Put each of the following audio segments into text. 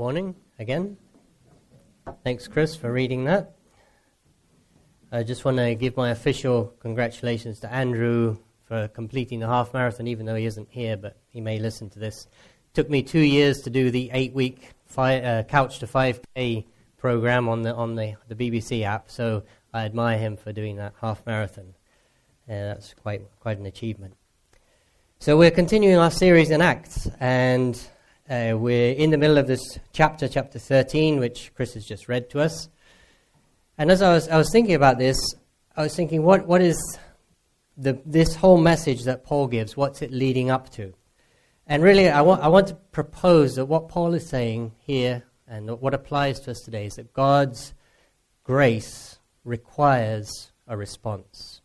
morning again. Thanks, Chris, for reading that. I just want to give my official congratulations to Andrew for completing the half marathon, even though he isn't here, but he may listen to this. It took me two years to do the eight week fi- uh, Couch to 5K program on the, on the, the BBC app, so I admire him for doing that half marathon. Uh, that's quite, quite an achievement. So we're continuing our series in Acts, and uh, we're in the middle of this chapter, chapter 13, which Chris has just read to us. And as I was, I was thinking about this, I was thinking, what, what is the, this whole message that Paul gives? What's it leading up to? And really, I want, I want to propose that what Paul is saying here and what applies to us today is that God's grace requires a response.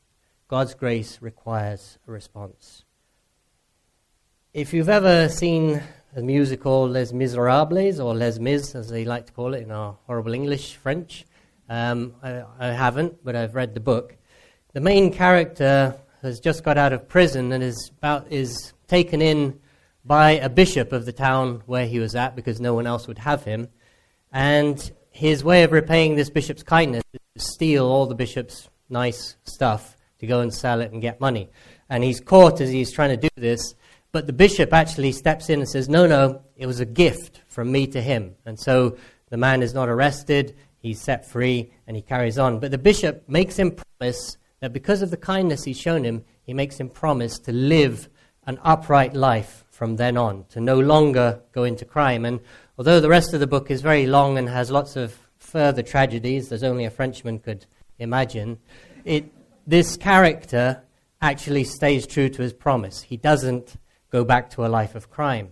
God's grace requires a response. If you've ever seen a musical Les Miserables, or Les Mis, as they like to call it in our horrible English French. Um, I, I, haven't, but I've read the book. The main character has just got out of prison and is, about, is taken in by a bishop of the town where he was at because no one else would have him. And his way of repaying this bishop's kindness is to steal all the bishop's nice stuff to go and sell it and get money. And he's caught as he's trying to do this but the bishop actually steps in and says, No, no, it was a gift from me to him. And so the man is not arrested, he's set free, and he carries on. But the bishop makes him promise that because of the kindness he's shown him, he makes him promise to live an upright life from then on, to no longer go into crime. And although the rest of the book is very long and has lots of further tragedies, there's only a Frenchman could imagine, it, this character actually stays true to his promise. He doesn't go back to a life of crime.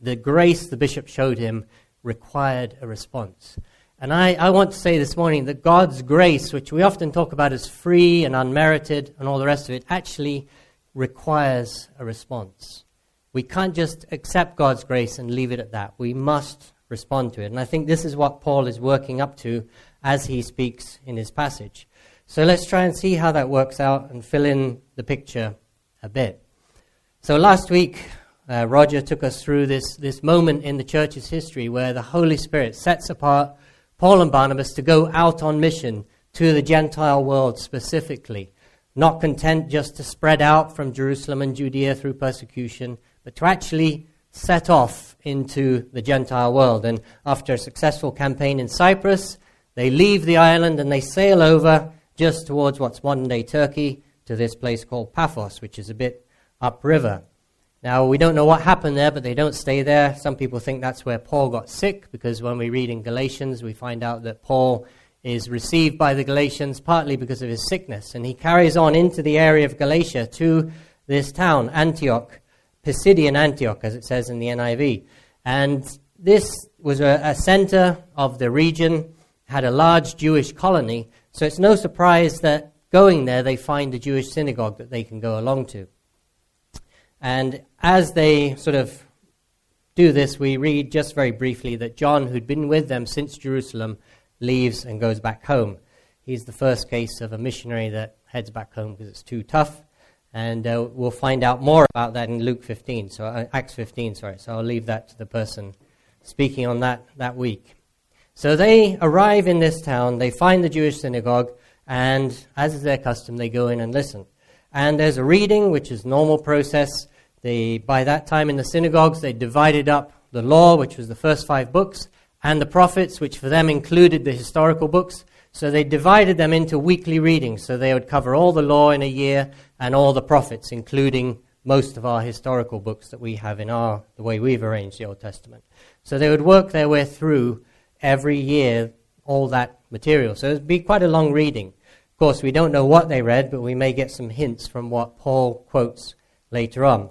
The grace the bishop showed him required a response. And I, I want to say this morning that God's grace, which we often talk about as free and unmerited and all the rest of it, actually requires a response. We can't just accept God's grace and leave it at that. We must respond to it. And I think this is what Paul is working up to as he speaks in his passage. So let's try and see how that works out and fill in the picture a bit. So last week, uh, Roger took us through this, this moment in the church's history where the Holy Spirit sets apart Paul and Barnabas to go out on mission to the Gentile world specifically, not content just to spread out from Jerusalem and Judea through persecution, but to actually set off into the Gentile world. And after a successful campaign in Cyprus, they leave the island and they sail over just towards what's modern day Turkey to this place called Paphos, which is a bit upriver. Now, we don't know what happened there, but they don't stay there. Some people think that's where Paul got sick, because when we read in Galatians, we find out that Paul is received by the Galatians partly because of his sickness. And he carries on into the area of Galatia to this town, Antioch, Pisidian Antioch, as it says in the NIV. And this was a, a center of the region, had a large Jewish colony. So it's no surprise that going there, they find a Jewish synagogue that they can go along to. And as they sort of do this, we read just very briefly that John, who'd been with them since Jerusalem, leaves and goes back home. He's the first case of a missionary that heads back home because it's too tough. And uh, we'll find out more about that in Luke 15, so uh, Acts 15, sorry. So I'll leave that to the person speaking on that that week. So they arrive in this town, they find the Jewish synagogue, and as is their custom, they go in and listen. And there's a reading, which is normal process. By that time in the synagogues, they divided up the law, which was the first five books, and the prophets, which for them included the historical books. So they divided them into weekly readings. So they would cover all the law in a year and all the prophets, including most of our historical books that we have in our, the way we've arranged the Old Testament. So they would work their way through every year all that material. So it would be quite a long reading Of course, we don't know what they read, but we may get some hints from what Paul quotes later on.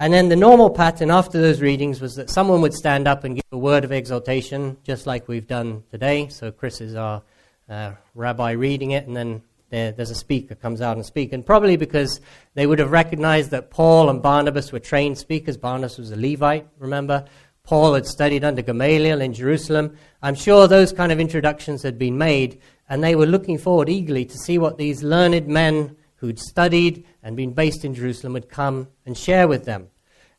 And then the normal pattern after those readings was that someone would stand up and give a word of exhortation, just like we've done today. So Chris is our uh, rabbi reading it, and then there, there's a speaker comes out and speaks. And probably because they would have recognized that Paul and Barnabas were trained speakers. Barnabas was a Levite, remember? Paul had studied under Gamaliel in Jerusalem. I'm sure those kind of introductions had been made, and they were looking forward eagerly to see what these learned men who'd studied and been based in Jerusalem would come and share with them.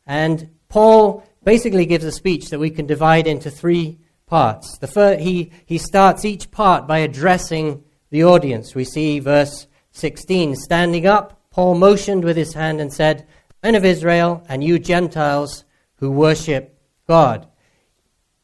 And Paul basically gives a speech that we can divide into three parts. The first, he, he starts each part by addressing the audience. We see verse 16 Standing up, Paul motioned with his hand and said, Men of Israel, and you Gentiles who worship God.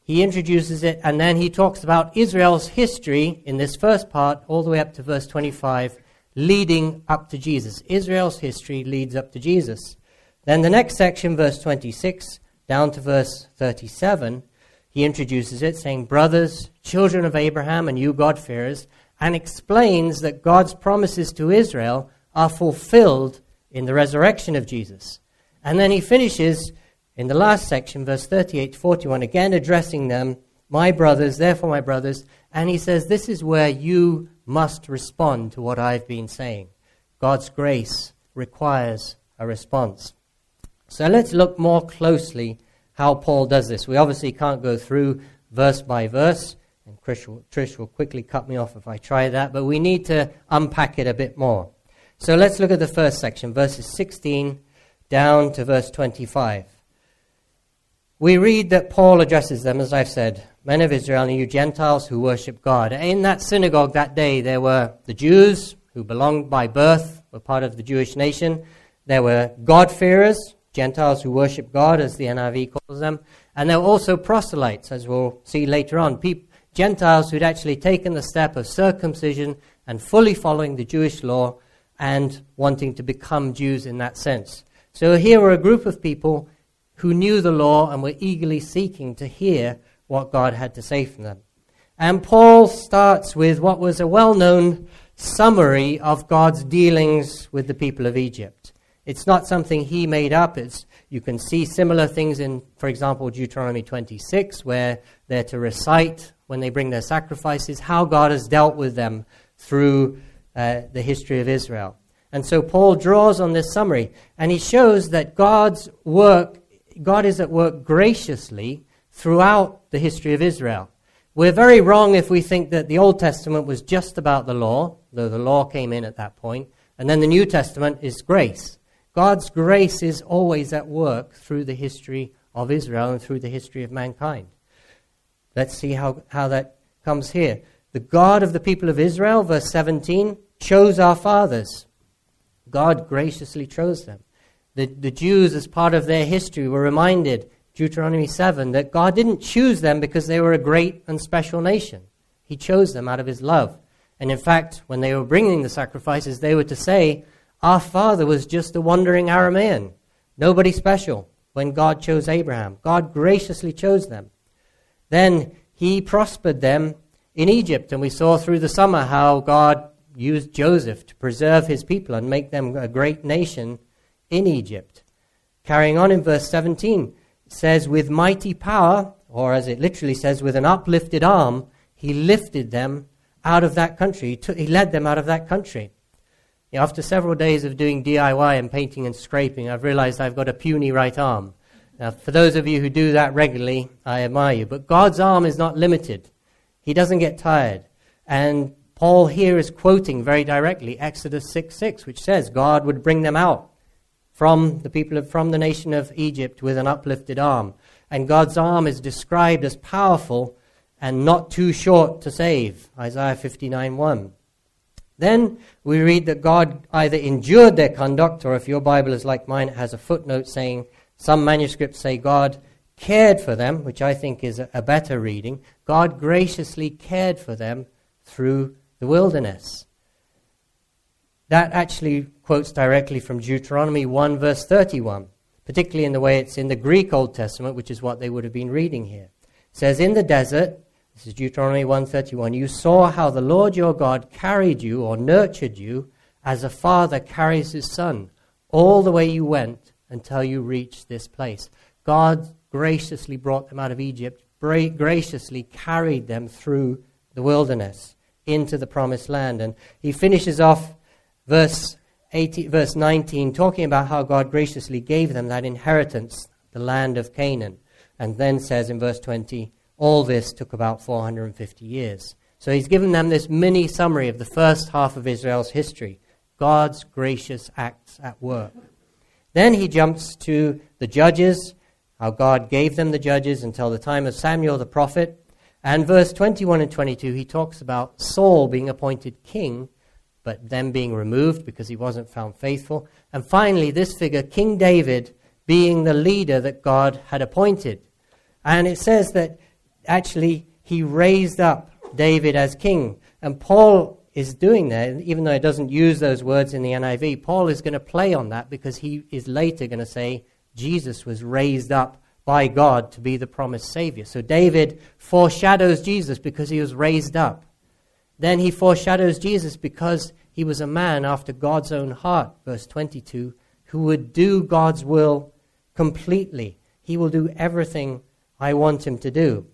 He introduces it, and then he talks about Israel's history in this first part, all the way up to verse 25, leading up to Jesus. Israel's history leads up to Jesus. Then the next section, verse 26, down to verse 37, he introduces it, saying, Brothers, children of Abraham, and you God-fearers, and explains that God's promises to Israel are fulfilled in the resurrection of Jesus. And then he finishes in the last section, verse 38 to 41, again addressing them, My brothers, therefore my brothers, and he says, This is where you must respond to what I've been saying. God's grace requires a response. So let's look more closely how Paul does this. We obviously can't go through verse by verse, and Trish will, Trish will quickly cut me off if I try that, but we need to unpack it a bit more. So let's look at the first section, verses 16 down to verse 25. We read that Paul addresses them, as I've said, men of Israel and you Gentiles who worship God. In that synagogue that day, there were the Jews who belonged by birth, were part of the Jewish nation. There were God-fearers, Gentiles who worship God, as the NIV calls them. And there were also proselytes, as we'll see later on. Gentiles who'd actually taken the step of circumcision and fully following the Jewish law and wanting to become Jews in that sense. So here were a group of people who knew the law and were eagerly seeking to hear what God had to say from them. And Paul starts with what was a well known summary of God's dealings with the people of Egypt. It's not something he made up. It's, you can see similar things in, for example, Deuteronomy 26, where they're to recite when they bring their sacrifices how God has dealt with them through uh, the history of Israel. And so Paul draws on this summary, and he shows that God's work, God is at work graciously throughout the history of Israel. We're very wrong if we think that the Old Testament was just about the law, though the law came in at that point, and then the New Testament is grace. God's grace is always at work through the history of Israel and through the history of mankind. Let's see how, how that comes here. The God of the people of Israel, verse 17, chose our fathers. God graciously chose them. The, the Jews, as part of their history, were reminded, Deuteronomy 7, that God didn't choose them because they were a great and special nation. He chose them out of His love. And in fact, when they were bringing the sacrifices, they were to say, our father was just a wandering Aramean, nobody special when God chose Abraham. God graciously chose them. Then he prospered them in Egypt, and we saw through the summer how God used Joseph to preserve his people and make them a great nation in Egypt. Carrying on in verse 17, it says, With mighty power, or as it literally says, with an uplifted arm, he lifted them out of that country. He led them out of that country. After several days of doing DIY and painting and scraping, I've realized I've got a puny right arm. Now, for those of you who do that regularly, I admire you. But God's arm is not limited. He doesn't get tired. And Paul here is quoting very directly Exodus 6 6, which says God would bring them out from the people of, from the nation of Egypt with an uplifted arm. And God's arm is described as powerful and not too short to save. Isaiah 59 1. Then we read that God either endured their conduct, or if your Bible is like mine, it has a footnote saying, some manuscripts say God cared for them, which I think is a better reading. God graciously cared for them through the wilderness. That actually quotes directly from Deuteronomy 1, verse 31, particularly in the way it's in the Greek Old Testament, which is what they would have been reading here. It says, In the desert, this is Deuteronomy 131. You saw how the Lord your God carried you or nurtured you as a father carries his son all the way you went until you reached this place. God graciously brought them out of Egypt, graciously carried them through the wilderness into the promised land. And he finishes off verse 18, verse 19 talking about how God graciously gave them that inheritance, the land of Canaan. And then says in verse 20, all this took about 450 years. So he's given them this mini summary of the first half of Israel's history God's gracious acts at work. Then he jumps to the judges, how God gave them the judges until the time of Samuel the prophet. And verse 21 and 22, he talks about Saul being appointed king, but then being removed because he wasn't found faithful. And finally, this figure, King David, being the leader that God had appointed. And it says that actually he raised up David as king. And Paul is doing that, even though he doesn't use those words in the NIV. Paul is going to play on that because he is later going to say Jesus was raised up by God to be the promised Savior. So David foreshadows Jesus because he was raised up. Then he foreshadows Jesus because he was a man after God's own heart, verse 22, who would do God's will completely. He will do everything I want him to do.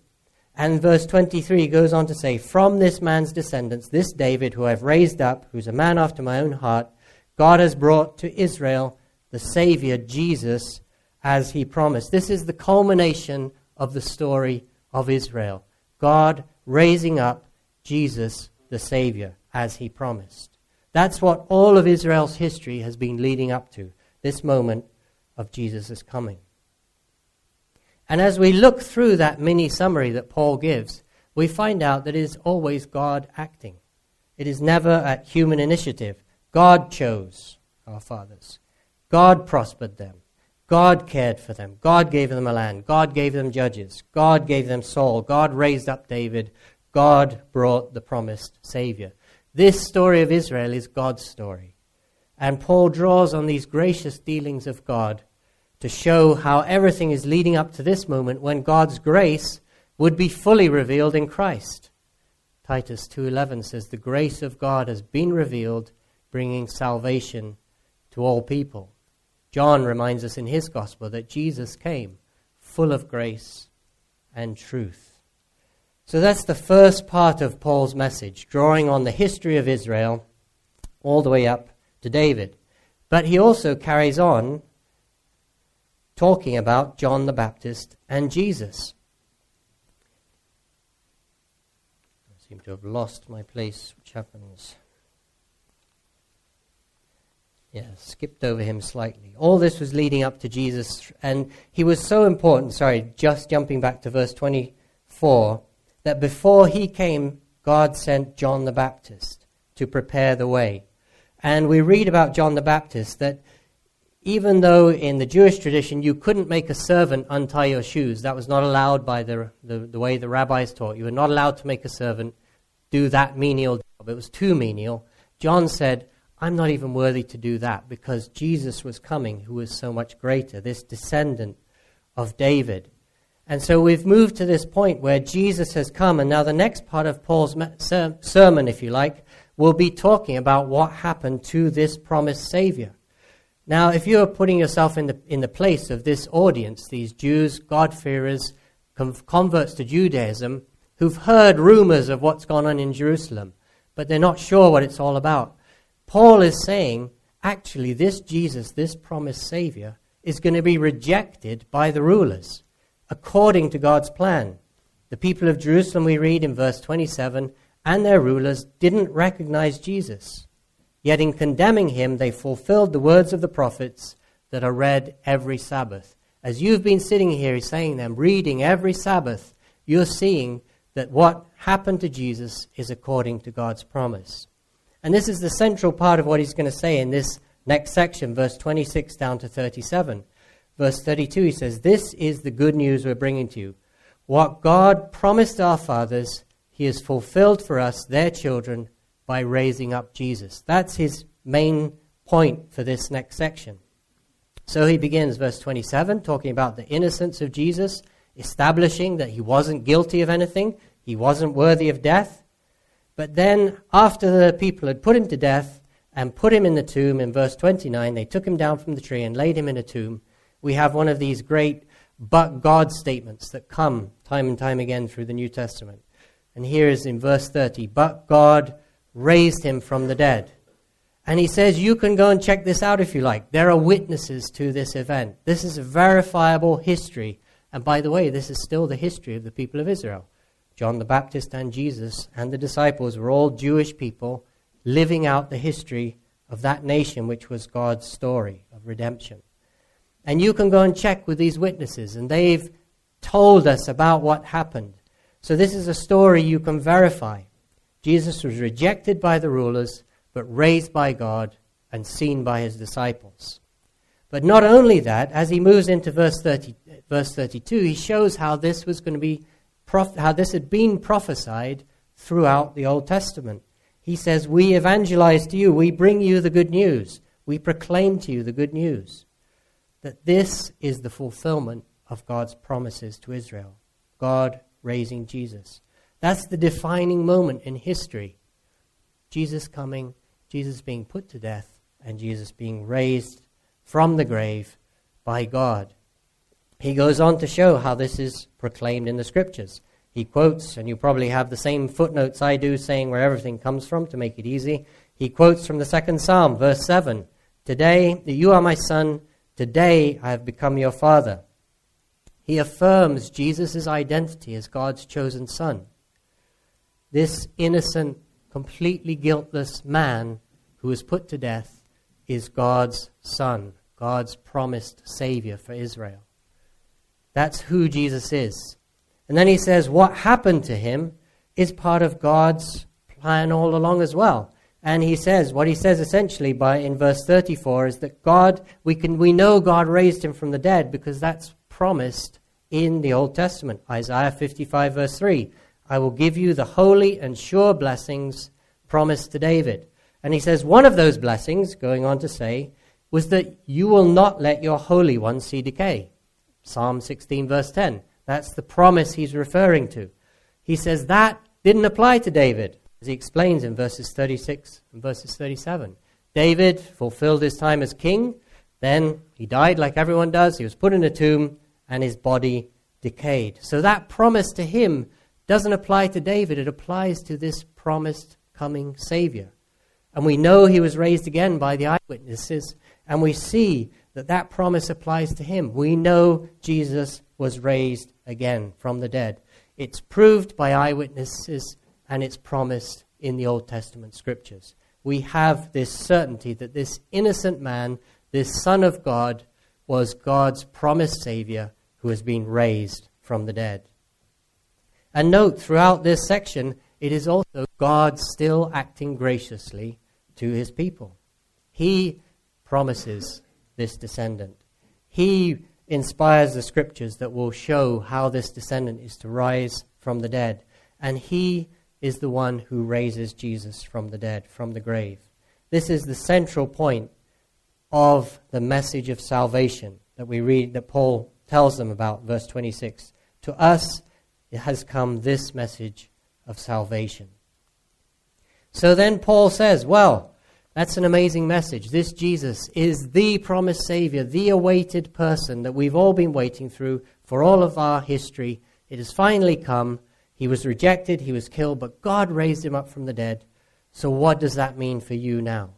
And verse 23 goes on to say, From this man's descendants, this David, who I've raised up, who's a man after my own heart, God has brought to Israel the Savior, Jesus, as he promised. This is the culmination of the story of Israel. God raising up Jesus, the Savior, as he promised. That's what all of Israel's history has been leading up to, this moment of Jesus' coming. And as we look through that mini summary that Paul gives, we find out that it is always God acting. It is never at human initiative. God chose our fathers. God prospered them. God cared for them. God gave them a land. God gave them judges. God gave them Saul. God raised up David. God brought the promised Savior. This story of Israel is God's story. And Paul draws on these gracious dealings of God to show how everything is leading up to this moment when God's grace would be fully revealed in Christ. Titus 2:11 says the grace of God has been revealed bringing salvation to all people. John reminds us in his gospel that Jesus came full of grace and truth. So that's the first part of Paul's message, drawing on the history of Israel all the way up to David. But he also carries on talking about John the Baptist and Jesus. I seem to have lost my place, which happens. Yeah, skipped over him slightly. All this was leading up to Jesus, and he was so important. Sorry, just jumping back to verse 24, that before he came, God sent John the Baptist to prepare the way. And we read about John the Baptist that even though in the Jewish tradition you couldn't make a servant untie your shoes, that was not allowed by the, the, the, way the rabbis taught. You were not allowed to make a servant do that menial job. It was too menial. John said, I'm not even worthy to do that because Jesus was coming, who was so much greater, this descendant of David. And so we've moved to this point where Jesus has come, and now the next part of Paul's sermon, if you like, will be talking about what happened to this promised Savior. Now, if you're putting yourself in the, in the place of this audience, these Jews, God-fearers, converts to Judaism, who've heard rumors of what's gone on in Jerusalem, but they're not sure what it's all about, Paul is saying, actually, this Jesus, this promised Savior, is going to be rejected by the rulers according to God's plan. The people of Jerusalem, we read in verse 27, and their rulers didn't recognize Jesus. Yet in condemning him, they fulfilled the words of the prophets that are read every Sabbath. As you've been sitting here he's saying them, reading every Sabbath, you're seeing that what happened to Jesus is according to God's promise. And this is the central part of what he's going to say in this next section, verse 26 down to 37. Verse 32, he says, This is the good news we're bringing to you. What God promised our fathers, he has fulfilled for us, their children, by raising up Jesus. That's his main point for this next section. So he begins, verse 27, talking about the innocence of Jesus, establishing that he wasn't guilty of anything, he wasn't worthy of death. But then, after the people had put him to death and put him in the tomb, in verse 29, they took him down from the tree and laid him in a tomb. We have one of these great but God statements that come time and time again through the New Testament. And here is in verse 30 But God raised him from the dead. And he says, You can go and check this out if you like. There are witnesses to this event. This is a verifiable history. And by the way, this is still the history of the people of Israel. John the Baptist and Jesus and the disciples were all Jewish people living out the history of that nation, which was God's story of redemption. And you can go and check with these witnesses, and they've told us about what happened. So this is a story you can verify. Jesus was rejected by the rulers, but raised by God and seen by his disciples. But not only that, as he moves into verse, 30, verse 32, he shows how this was going to be, how this had been prophesied throughout the Old Testament. He says, We evangelize to you, we bring you the good news, we proclaim to you the good news. That this is the fulfillment of God's promises to Israel. God raising Jesus. That's the defining moment in history. Jesus coming, Jesus being put to death, and Jesus being raised from the grave by God. He goes on to show how this is proclaimed in the scriptures. He quotes, and you probably have the same footnotes I do saying where everything comes from to make it easy. He quotes from the second psalm, verse 7 Today you are my son, today I have become your father. He affirms Jesus' identity as God's chosen son. This innocent, completely guiltless man who was put to death is God's son, God's promised Savior for Israel. That's who Jesus is. And then he says what happened to him is part of God's plan all along as well. And he says, what he says essentially by in verse 34 is that God, we, can, we know God raised him from the dead because that's promised in the Old Testament. Isaiah 55, verse 3 I will give you the holy and sure blessings promised to David. And he says, one of those blessings, going on to say, was that you will not let your Holy One see decay. Psalm 16, verse 10. That's the promise he's referring to. He says that didn't apply to David, as he explains in verses 36 and verses 37. David fulfilled his time as king, then he died like everyone does. He was put in a tomb, and his body decayed. So that promise to him doesn't apply to David, it applies to this promised coming Savior. And we know he was raised again by the eyewitnesses, and we see that that promise applies to him. We know Jesus was raised again from the dead. It's proved by eyewitnesses, and it's promised in the Old Testament scriptures. We have this certainty that this innocent man, this Son of God, was God's promised Savior who has been raised from the dead. And note, throughout this section, it is also God still acting graciously to his people. He promises this descendant. He inspires the scriptures that will show how this descendant is to rise from the dead. And he is the one who raises Jesus from the dead, from the grave. This is the central point of the message of salvation that we read, that Paul tells them about, verse 26. To us it has come this message of salvation. So then Paul says, well, that's an amazing message. This Jesus is the promised Savior, the awaited person that we've all been waiting through for all of our history. It has finally come. He was rejected, he was killed, but God raised him up from the dead. So, what does that mean for you now?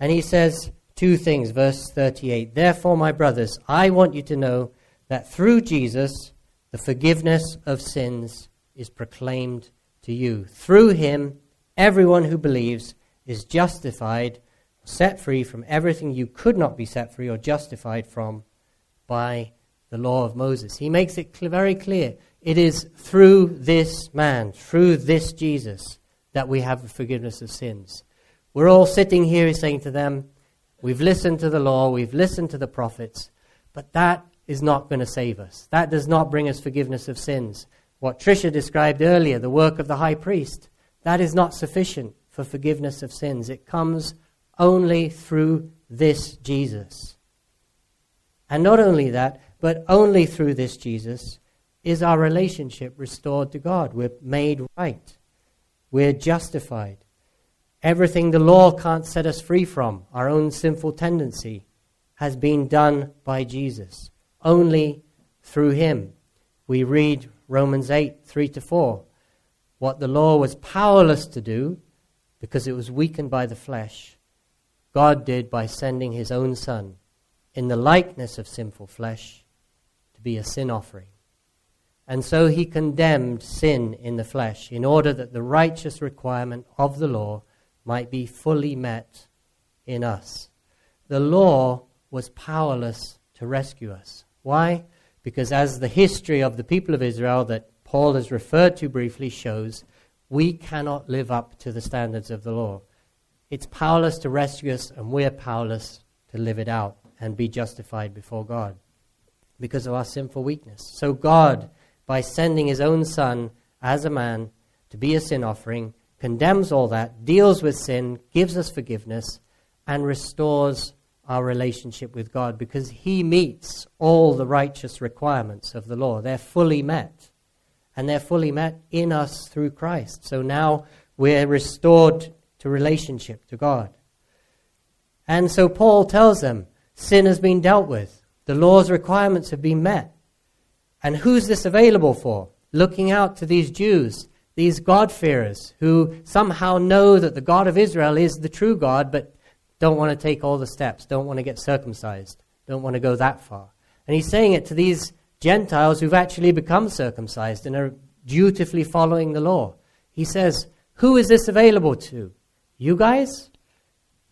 And he says two things, verse 38. Therefore, my brothers, I want you to know that through Jesus, the forgiveness of sins is proclaimed to you. Through him, everyone who believes is justified, set free from everything you could not be set free or justified from by the law of Moses. He makes it cl- very clear. It is through this man, through this Jesus, that we have forgiveness of sins. We're all sitting here saying to them, We've listened to the law, we've listened to the prophets, but that is not going to save us. That does not bring us forgiveness of sins. What Tricia described earlier, the work of the high priest, that is not sufficient for forgiveness of sins. It comes only through this Jesus. And not only that, but only through this Jesus is our relationship restored to God. We're made right. We're justified. Everything the law can't set us free from, our own sinful tendency, has been done by Jesus only through him. We read Romans 8 3 to 4. What the law was powerless to do because it was weakened by the flesh, God did by sending his own Son in the likeness of sinful flesh to be a sin offering. And so he condemned sin in the flesh in order that the righteous requirement of the law might be fully met in us. The law was powerless to rescue us. Why? Because as the history of the people of Israel that Paul has referred to briefly shows, we cannot live up to the standards of the law. It's powerless to rescue us, and we're powerless to live it out and be justified before God because of our sinful weakness. So, God, by sending His own Son as a man to be a sin offering, condemns all that, deals with sin, gives us forgiveness, and restores our relationship with God because He meets all the righteous requirements of the law. They're fully met. And they're fully met in us through Christ. So now we're restored to relationship to God. And so Paul tells them sin has been dealt with, the law's requirements have been met. And who's this available for? Looking out to these Jews, these God-fearers, who somehow know that the God of Israel is the true God, but don't want to take all the steps, don't want to get circumcised, don't want to go that far. And he's saying it to these Gentiles who've actually become circumcised and are dutifully following the law. He says, Who is this available to? You guys?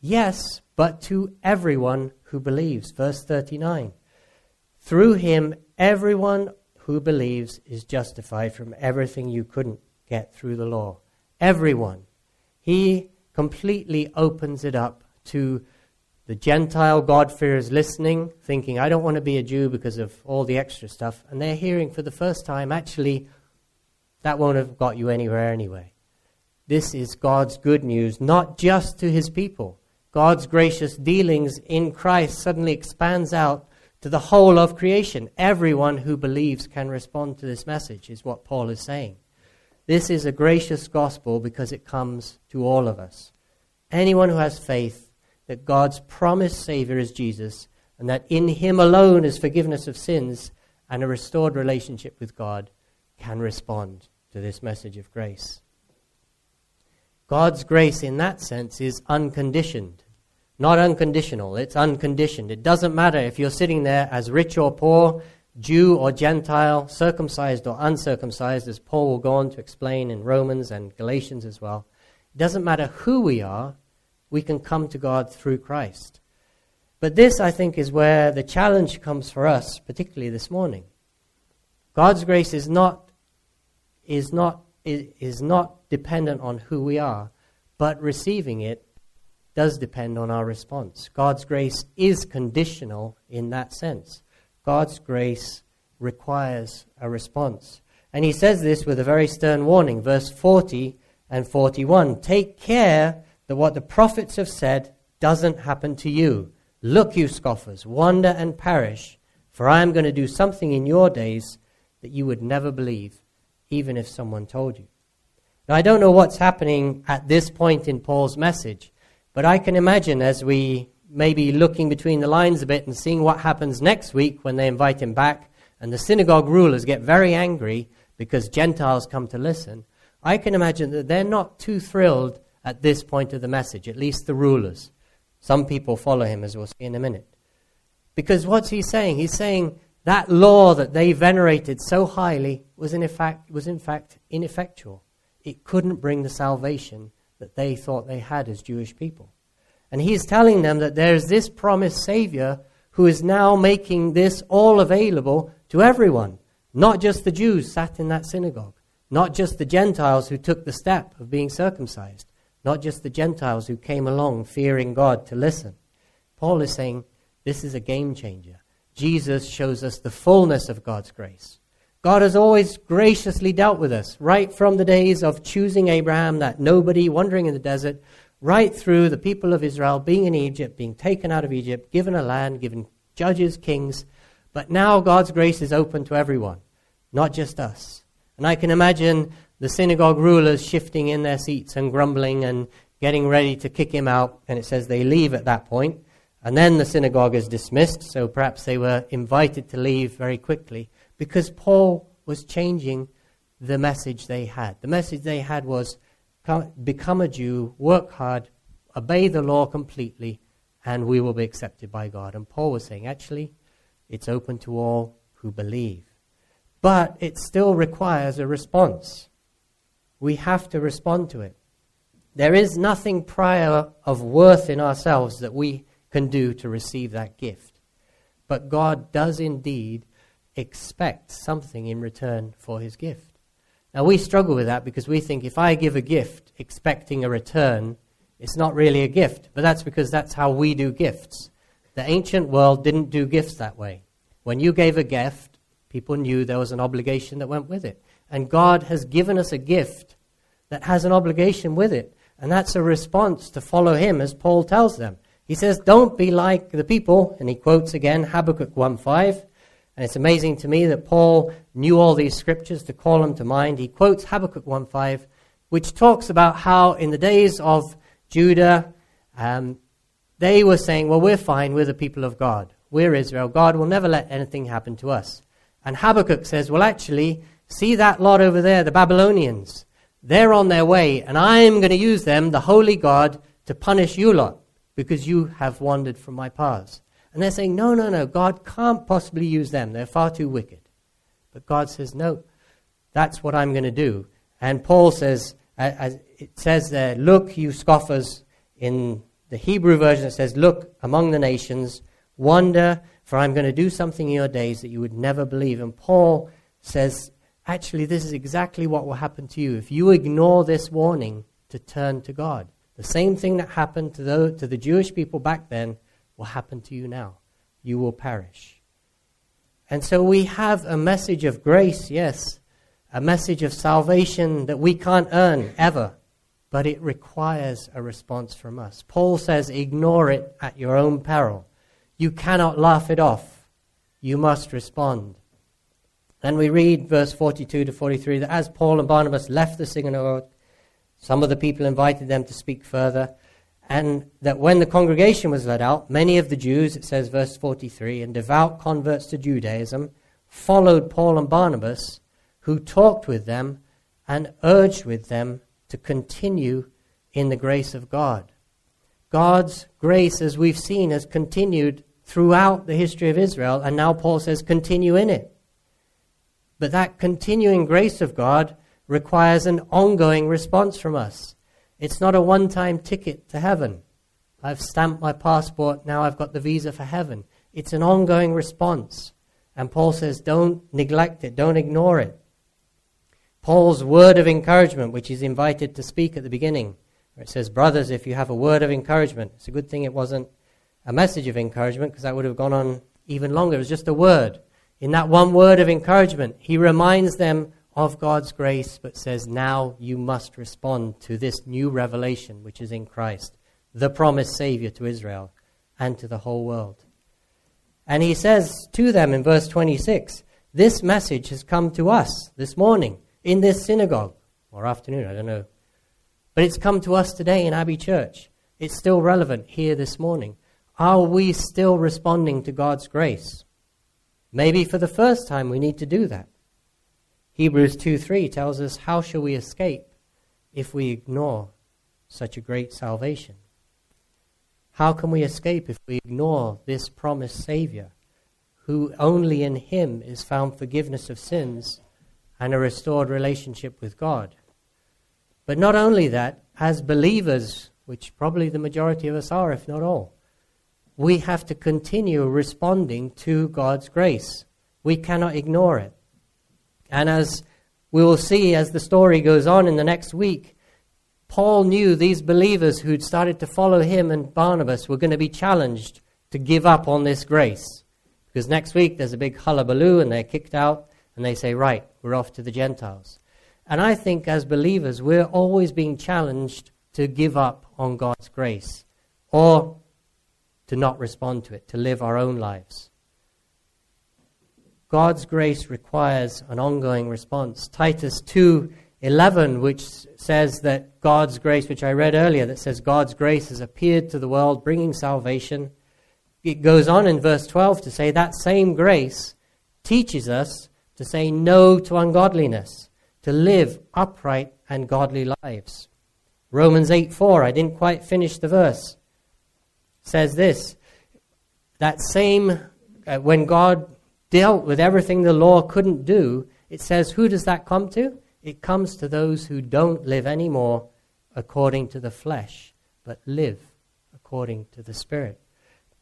Yes, but to everyone who believes. Verse 39. Through him, everyone who believes is justified from everything you couldn't get through the law. Everyone. He completely opens it up to the Gentile God-fearers listening, thinking, I don't want to be a Jew because of all the extra stuff. And they're hearing for the first time, actually, that won't have got you anywhere anyway. This is God's good news, not just to his people. God's gracious dealings in Christ suddenly expands out to the whole of creation. Everyone who believes can respond to this message, is what Paul is saying. This is a gracious gospel because it comes to all of us. Anyone who has faith that God's promised Savior is Jesus, and that in Him alone is forgiveness of sins and a restored relationship with God, can respond to this message of grace. God's grace, in that sense, is unconditioned. Not unconditional, it's unconditioned. It doesn't matter if you're sitting there as rich or poor, Jew or Gentile, circumcised or uncircumcised, as Paul will go on to explain in Romans and Galatians as well. It doesn't matter who we are, we can come to God through Christ. But this, I think, is where the challenge comes for us, particularly this morning. God's grace is not, is not, is not dependent on who we are, but receiving it does depend on our response. God's grace is conditional in that sense. God's grace requires a response. And he says this with a very stern warning, verse 40 and 41. Take care that what the prophets have said doesn't happen to you. Look, you scoffers, wander and perish, for I am going to do something in your days that you would never believe, even if someone told you. Now, I don't know what's happening at this point in Paul's message, but I can imagine as we maybe looking between the lines a bit and seeing what happens next week when they invite him back and the synagogue rulers get very angry because Gentiles come to listen, I can imagine that they're not too thrilled at this point of the message, at least the rulers. Some people follow him, as we'll see in a minute. Because what's he saying? He's saying that law that they venerated so highly was in, effect, was in fact ineffectual. It couldn't bring the salvation that they thought they had as Jewish people. And he's telling them that there's this promised Savior who is now making this all available to everyone, not just the Jews sat in that synagogue, not just the Gentiles who took the step of being circumcised, not just the Gentiles who came along fearing God to listen. Paul is saying this is a game changer. Jesus shows us the fullness of God's grace. God has always graciously dealt with us, right from the days of choosing Abraham, that nobody wandering in the desert, right through the people of Israel being in Egypt, being taken out of Egypt, given a land, given judges, kings. But now God's grace is open to everyone, not just us. And I can imagine the synagogue rulers shifting in their seats and grumbling and getting ready to kick him out. And it says they leave at that point. And then the synagogue is dismissed, so perhaps they were invited to leave very quickly because Paul was changing the message they had. The message they had was become a Jew, work hard, obey the law completely, and we will be accepted by God. And Paul was saying, actually, it's open to all who believe. But it still requires a response we have to respond to it. There is nothing prior of worth in ourselves that we can do to receive that gift. but God does indeed expect something in return for his gift. Now, we struggle with that because we think if I give a gift expecting a return, it's not really a gift. But that's because that's how we do gifts. The ancient world didn't do gifts that way. When you gave a gift, people knew there was an obligation that went with it. And God has given us a gift that has an obligation with it. And that's a response to follow Him, as Paul tells them. He says, Don't be like the people. And he quotes again Habakkuk 1:5. And it's amazing to me that Paul knew all these scriptures to call them to mind. He quotes Habakkuk 1:5, which talks about how in the days of Judah, um, they were saying, Well, we're fine, we're the people of God. We're Israel. God will never let anything happen to us. And Habakkuk says, Well, actually, see that lot over there, the Babylonians. They're on their way, and I'm going to use them, the holy God, to punish you lot because you have wandered from my paths. And they're saying, No, no, no, God can't possibly use them. They're far too wicked. But God says, No, that's what I'm going to do. And Paul says, as it says there, Look, you scoffers, in the Hebrew version, it says, Look among the nations, wonder, for I'm going to do something in your days that you would never believe. And Paul says, Actually, this is exactly what will happen to you if you ignore this warning to turn to God. The same thing that happened to the, to the Jewish people back then will happen to you now. You will perish. And so we have a message of grace, yes, a message of salvation that we can't earn ever but it requires a response from us. Paul says, ignore it at your own peril. You cannot laugh it off. You must respond. Then we read verse 42 to 43 that as Paul and Barnabas left the synagogue, some of the people invited them to speak further, and that when the congregation was let out, many of the Jews, it says verse 43, and devout converts to Judaism, followed Paul and Barnabas, who talked with them and urged with them to continue in the grace of God. God's grace, as we've seen, has continued throughout the history of Israel, and now Paul says, continue in it. But that continuing grace of God requires an ongoing response from us. It's not a one time ticket to heaven. I've stamped my passport, now I've got the visa for heaven. It's an ongoing response. And Paul says, don't neglect it, don't ignore it. Paul's word of encouragement, which he's invited to speak at the beginning, where it says, Brothers, if you have a word of encouragement, it's a good thing it wasn't a message of encouragement because that would have gone on even longer. It was just a word. In that one word of encouragement, he reminds them of God's grace, but says, Now you must respond to this new revelation which is in Christ, the promised Savior to Israel and to the whole world. And he says to them in verse 26, This message has come to us this morning in this synagogue, or afternoon, I don't know. But it's come to us today in Abbey Church. It's still relevant here this morning. Are we still responding to God's grace? Maybe for the first time we need to do that. Hebrews 2 3 tells us, How shall we escape if we ignore such a great salvation? How can we escape if we ignore this promised Savior, who only in Him is found forgiveness of sins and a restored relationship with God. But not only that, as believers, which probably the majority of us are, if not all, we have to continue responding to God's grace. We cannot ignore it. And as we will see as the story goes on in the next week, Paul knew these believers who'd started to follow him and Barnabas were going to be challenged to give up on this grace. Because next week there's a big hullabaloo and they're kicked out and they say, right, we're off to the Gentiles. And I think as believers, we're always being challenged to give up on God's grace or to not respond to it, to live our own lives. God's grace requires an ongoing response. Titus 2:11 which says that God's grace which I read earlier that says God's grace has appeared to the world bringing salvation. It goes on in verse 12 to say that same grace teaches us to say no to ungodliness, to live upright and godly lives. Romans 8 4, I didn't quite finish the verse, says this that same, uh, when God dealt with everything the law couldn't do, it says, who does that come to? It comes to those who don't live anymore according to the flesh, but live according to the Spirit.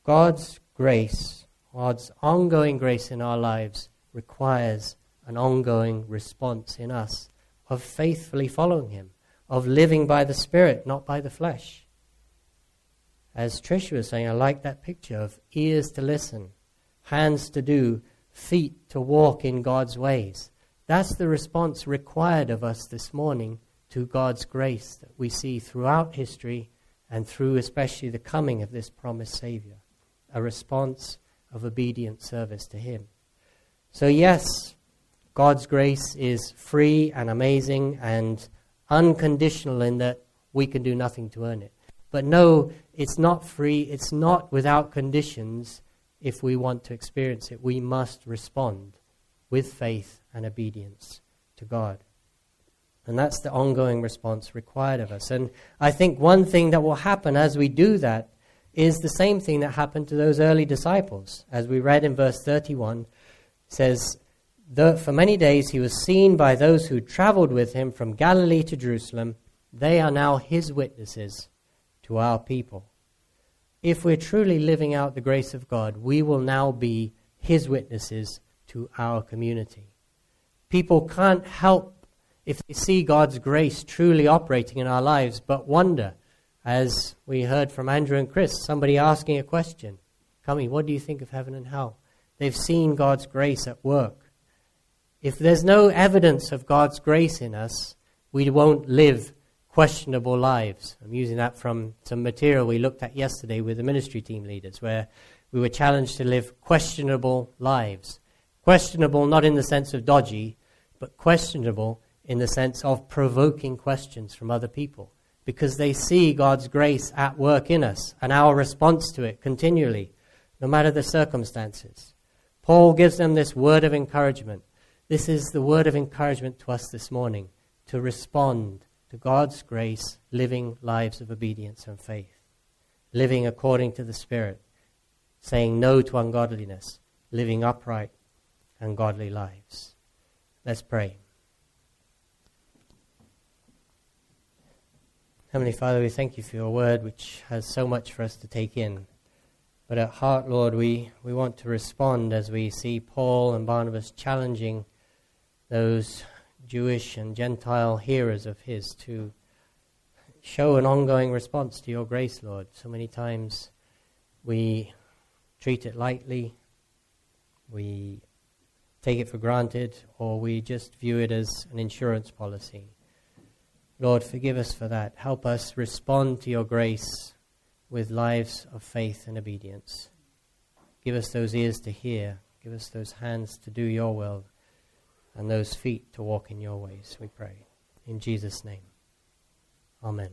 God's grace God's ongoing grace in our lives requires an ongoing response in us of faithfully following Him, of living by the Spirit, not by the flesh. As Trish was saying, I like that picture of ears to listen, hands to do, feet to walk in God's ways. That's the response required of us this morning to God's grace that we see throughout history and through especially the coming of this promised Savior. A response of obedient service to Him. So, yes, God's grace is free and amazing and unconditional in that we can do nothing to earn it. But no, it's not free, it's not without conditions if we want to experience it. We must respond with faith and obedience to God. And that's the ongoing response required of us. And I think one thing that will happen as we do that is the same thing that happened to those early disciples. As we read in verse 31, says, For many days he was seen by those who traveled with him from Galilee to Jerusalem. They are now his witnesses to our people. If we're truly living out the grace of God, we will now be his witnesses to our community. People can't help if they see God's grace truly operating in our lives, but wonder as we heard from Andrew and Chris, somebody asking a question. Coming, what do you think of heaven and hell? They've seen God's grace at work. If there's no evidence of God's grace in us, we won't live questionable lives. I'm using that from some material we looked at yesterday with the ministry team leaders, where we were challenged to live questionable lives. Questionable not in the sense of dodgy, but questionable in the sense of provoking questions from other people because they see God's grace at work in us and our response to it continually, no matter the circumstances. Paul gives them this word of encouragement. This is the word of encouragement to us this morning to respond to God's grace, living lives of obedience and faith, living according to the Spirit, saying no to ungodliness, living upright and godly lives. Let's pray. Heavenly Father, we thank you for your word, which has so much for us to take in. But at heart, Lord, we, we want to respond as we see Paul and Barnabas challenging those Jewish and Gentile hearers of his to show an ongoing response to your grace, Lord. So many times we treat it lightly, we take it for granted, or we just view it as an insurance policy. Lord, forgive us for that. Help us respond to your grace with lives of faith and obedience. Give us those ears to hear. Give us those hands to do your will and those feet to walk in your ways, we pray. In Jesus' name. Amen.